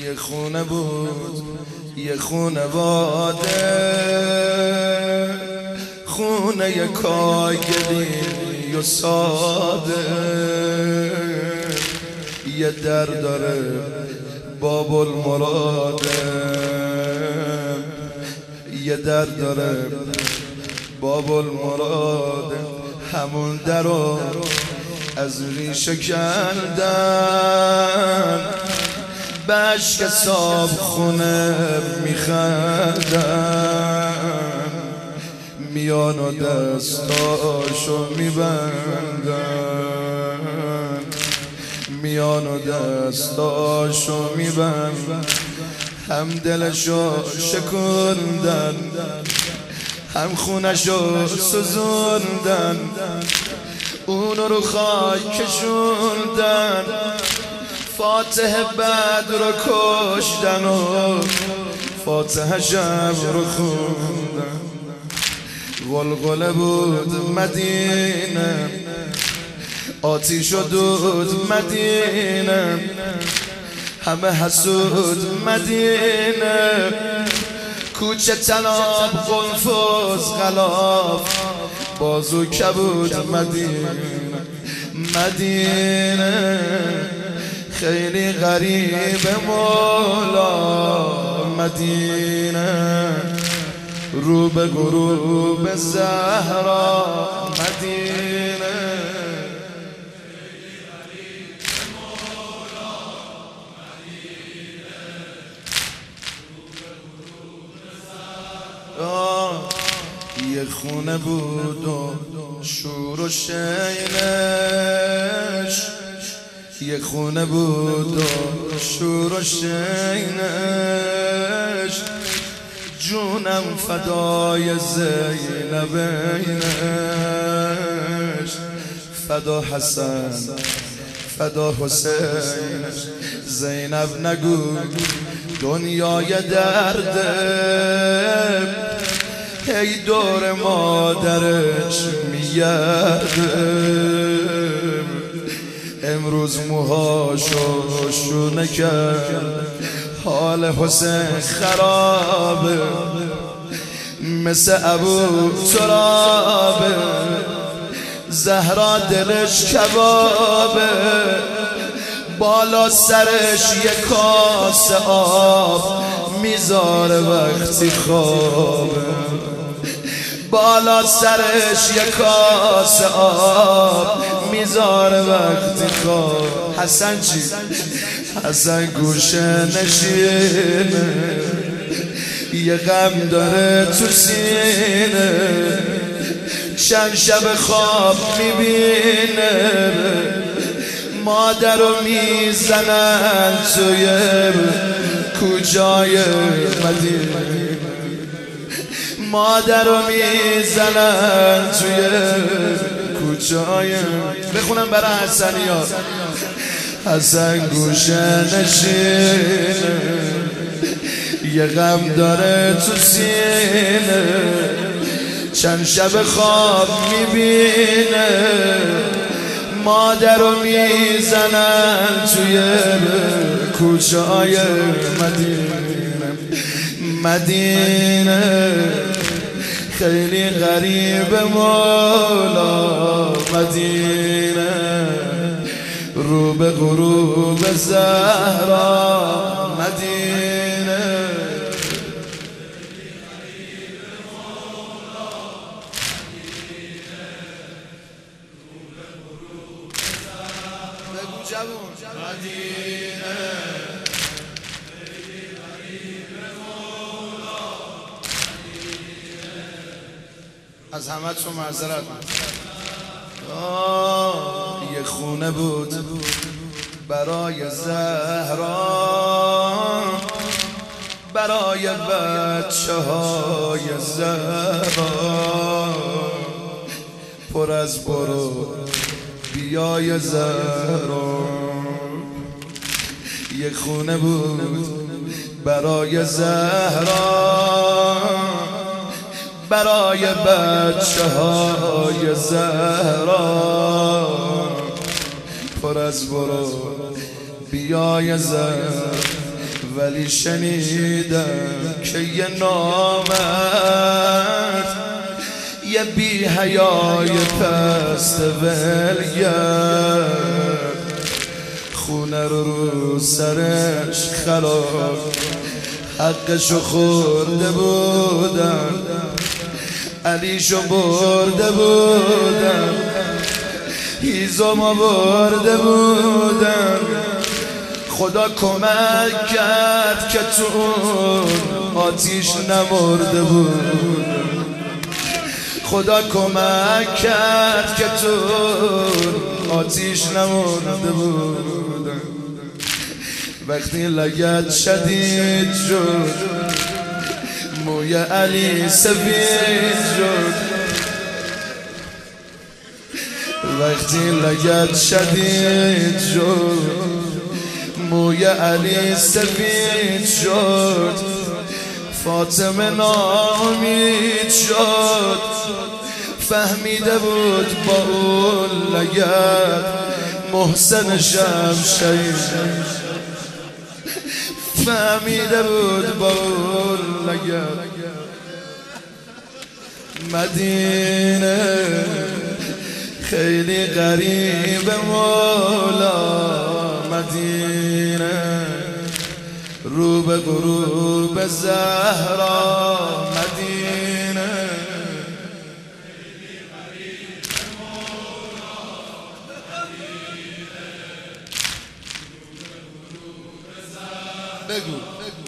یه خونه بود یه خونه واده. خونه یه کاگلی و ساده. یه در داره باب المراده یه در داره باب المراده همون در رو از ریشه کردن بشک صاب خونه میخندن میان و دستاشو میبندن میان و دستاشو میبندن هم دلشو شکندن هم خونشو سزوندن اونو رو خاک کشوندن. فاتح بد رو کشتن و فاتح شب رو خوندن. غلغله بود مدینه آتیش و دود مدینه. همه حسود مدینه. کوچه تناب قنفوز غلاف بازو کبود مدینه. مدینه. خیلی غریب مولا مدینه. رو به غروب زهرا مدینه. یه خونه بود و شور و شینش یه خونه بود و شور و شینش. جونم فدای زینبینش. فدا حسن فدا حسینش زینب نگو دنیای درده هی دور مادرش میگرده. امروز موهاشو شونه کرد. حال حسین خرابه مثل ابو ترابه زهرا دلش کبابه بالا سرش یه کاس آب. می‌ذاره وقتی خوابه بالا سرش یه کاس آب. می‌ذاره وقتی خواب حسن چی؟ حسن گوشه نشینه. یه غم داره تو سینه. چند شب خواب می‌بینه. مادر رو می‌زنن توی کجای مدینه. مادر رو می‌زنن توی کوچای بخونم برای حسنیات حسن گوشه نشینه یه غم داره تو سینه. چند شب خواب می‌بینه. مادر رو می‌زنن توی کوچه های مدینه. مدینه. خليني غريب مولا مدينة روب غروب الزهرة مدينة مدينة از همه تو معذرت یه خونه بود برای زهرا. برای بچه های زهرا. پر از برو بیای زهرا. یه خونه بود برای زهرا. برای بچه های زهرا. پر از برو بیای زهرا ولی شنیدم که یه نامت. یه بی حیای پست ولگر خونه رو رو سرش خلاف. حقشو خورده بودم. علیشو برده بودم. هیزم برده بودم. خدا کمک کرد که تو آتیش نمرده بود خدا کمک کرد که تو آتیش نمرده بود وقتی لگت شدید شد موی علی سفید شد وقتی لگت شدید شد موی علی سفید شد فاطمه نامید شد فهمیده بود با اون لگت محسن شمشیر. فهمیده بود با اون لگت مدینه خیلی غریب مولا. مدینه رو به غروب زهرا. مدینه بگو.